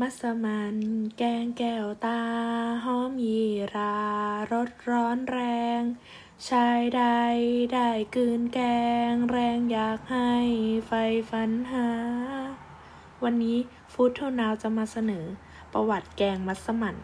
มัสมันแกงแก้วตาหอมยีรารสร้อนแรง ชายใดได้กืนแกง แรงอยากให้ไฟฝันหา วันนี้ฟู้ดโทนาวจะมาเสนอ ประวัติแกงมัสมั่น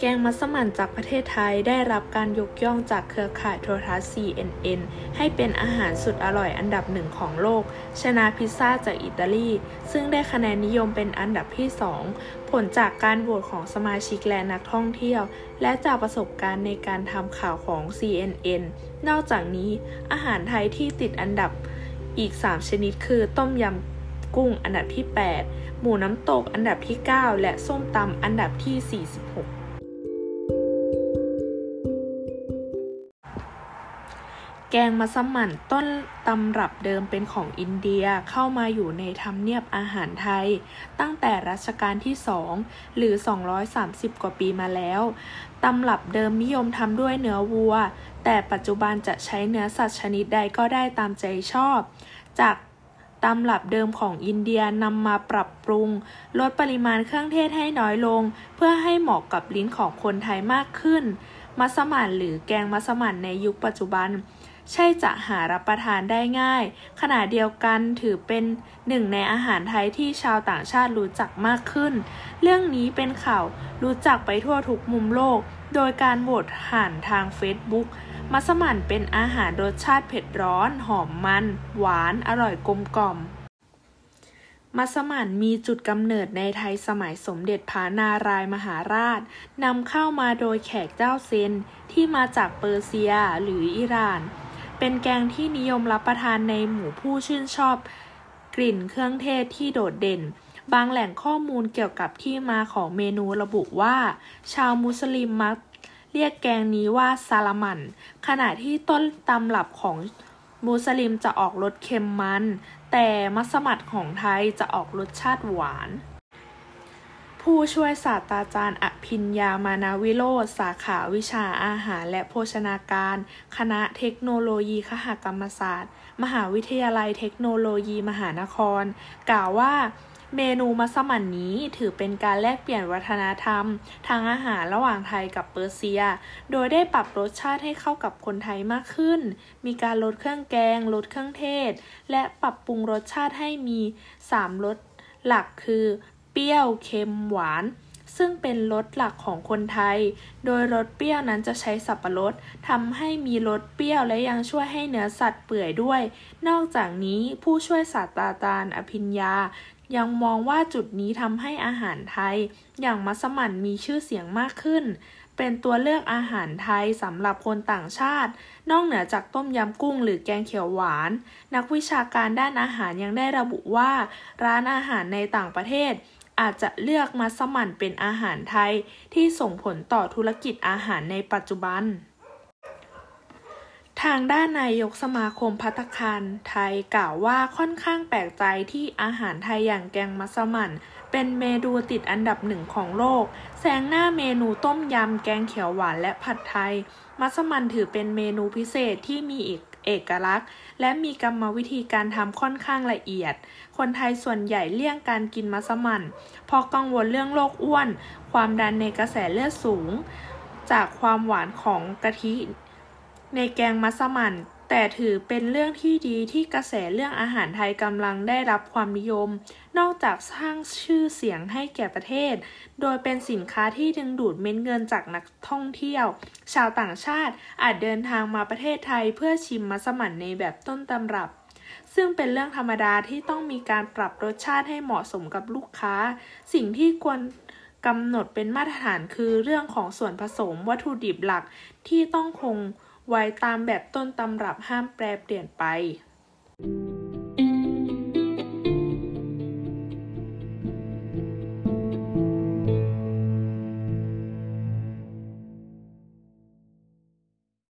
แกงมัสมั่นจากประเทศไทยได้รับการยกย่องจากเครือข่ายโทรทัศน์ CNN ให้เป็นอาหารสุดอร่อยอันดับหนึ่งของโลก ชนะพิซซ่าจากอิตาลี ซึ่งได้คะแนนนิยมเป็นอันดับที่ 2 ผลจากการโหวตของสมาชิกและนักท่องเที่ยว และจากประสบการณ์ในการทำข่าวของ CNN นอกจากนี้ อาหารไทยที่ติดอันดับอีก 3 ชนิดคือต้มยำกุ้งอันดับที่ 8 หมูน้ำตกอันดับที่ 9 และส้มตำอันดับที่ 46 แกงมัสมั่นต้นตำรับเดิมเป็นของอินเดียเข้ามาอยู่ในทำเนียบอาหารไทย ตั้งแต่รัชกาลที่สองหรือ 230 กว่าปีมาแล้ว ตำรับเดิมนิยมทำด้วยเนื้อวัว แต่ปัจจุบันจะใช้เนื้อสัตว์ชนิดใดก็ได้ตามใจชอบ จากตำรับเดิมของอินเดียนำมาปรับปรุง ลดปริมาณเครื่องเทศให้น้อยลง เพื่อให้เหมาะกับลิ้นของคนไทยมากขึ้น มัสมั่นหรือแกงมัสมั่นในยุคปัจจุบัน ใช่จะหารับประทานได้ง่าย ขณะเดียวกันถือเป็นหนึ่งในอาหารไทยที่ชาวต่างชาติรู้จักมากขึ้น เรื่องนี้เป็นข่าวรู้จักไปทั่วทุกมุมโลก โดยการโหวตผ่านทางเฟซบุ๊กมัสมั่นเป็นอาหารรสชาติเผ็ดร้อน หอมมัน หวาน อร่อยกลมกล่อมมัสมั่นมีจุดกำเนิดในไทยสมัยสมเด็จพระนารายมหาราชนำเข้ามาโดยแขกเจ้าเซนที่มาจากเปอร์เซียหรืออิหร่าน เป็นแกงที่นิยมรับประทานในหมู่ผู้ชื่นชอบกลิ่นเครื่องเทศที่โดดเด่น บางแหล่งข้อมูลเกี่ยวกับที่มาของเมนูระบุว่า ชาวมุสลิมมักเรียกแกงนี้ว่าซาลามัน ขณะที่ต้นตำรับของมุสลิมจะออกรสเค็มมัน แต่มัสมั่นของไทยจะออกรสชาติหวาน ผู้ช่วยศาสตราจารย์ อภิญญามานาวิโรธสาขาวิชาอาหารและโภชนาการ คณะเทคโนโลยีคหกรรมศาสตร์ มหาวิทยาลัยเทคโนโลยีมหานคร กล่าวว่าเมนูมัสมั่นนี้ถือเป็นการแลกเปลี่ยนวัฒนธรรม ทางอาหารระหว่างไทยกับเปอร์เซีย โดยได้ปรับรสชาติให้เข้ากับคนไทยมากขึ้น มีการลดเครื่องแกง ลดเครื่องเทศ และปรับปรุงรสชาติให้มี 3 รสหลักคือ รี้ยว เค็ม หวาน ซึ่งเป็นรสหลักของคนไทย โดยรสเปรี้ยวนั้นจะใช้สับปะรดทำให้มีรสเปรี้ยวและยังช่วยให้เนื้อสัตว์เปื่อยด้วย นอกจากนี้ผู้ช่วยศาสตราจารย์อภิญญายังมองว่าจุดนี้ทำให้อาหารไทย อย่างมัสมั่นมีชื่อเสียงมากขึ้น เป็นตัวเลือกอาหารไทยสำหรับคนต่างชาติ นอกเหนือจากต้มยำกุ้งหรือแกงเขียวหวาน นักวิชาการด้านอาหารยังได้ระบุว่า ร้านอาหารในต่างประเทศ อาจจะเลือกมัสมั่นเป็นอาหารไทยที่ส่งผลต่อธุรกิจอาหารในปัจจุบัน ทางด้านนายกสมาคมพัตคารไทยกล่าวว่าค่อนข้างแปลกใจที่อาหารไทยอย่างแกงมัสมั่น เป็นเมนูติดอันดับหนึ่งของโลกแซงหน้าเมนูต้มยำแกงเขียวหวานและผัดไทย มัสมั่นถือเป็นเมนูพิเศษที่มีเอก เอกลักษณ์ และมีกรรมวิธีการทำค่อนข้างละเอียด คนไทยส่วนใหญ่เลี่ยงการกินมัสมั่นเพราะกังวลเรื่องโรคอ้วน ความดันในกระแสเลือดสูง จากความหวานของกะทิ ในแกงมัสมั่น แต่ถือเป็นเรื่องที่ดีที่กระแสเรื่องอาหารไทยกำลังได้รับความนิยม นอกจากสร้างชื่อเสียงให้แก่ประเทศ โดยเป็นสินค้าที่ดึงดูดเม็ดเงินจากนักท่องเที่ยว ชาวต่างชาติอาจเดินทางมาประเทศไทยเพื่อชิมมัสมั่นในแบบต้นตำรับซึ่งเป็นเรื่องธรรมดาที่ต้องมีการปรับรสชาติให้เหมาะสมกับลูกค้า สิ่งที่ควรกำหนดเป็นมาตรฐานคือเรื่องของส่วนผสมวัตถุดิบหลักที่ต้องคง ไว้ตามแบบต้นตำรับห้ามแปรเปลี่ยนไป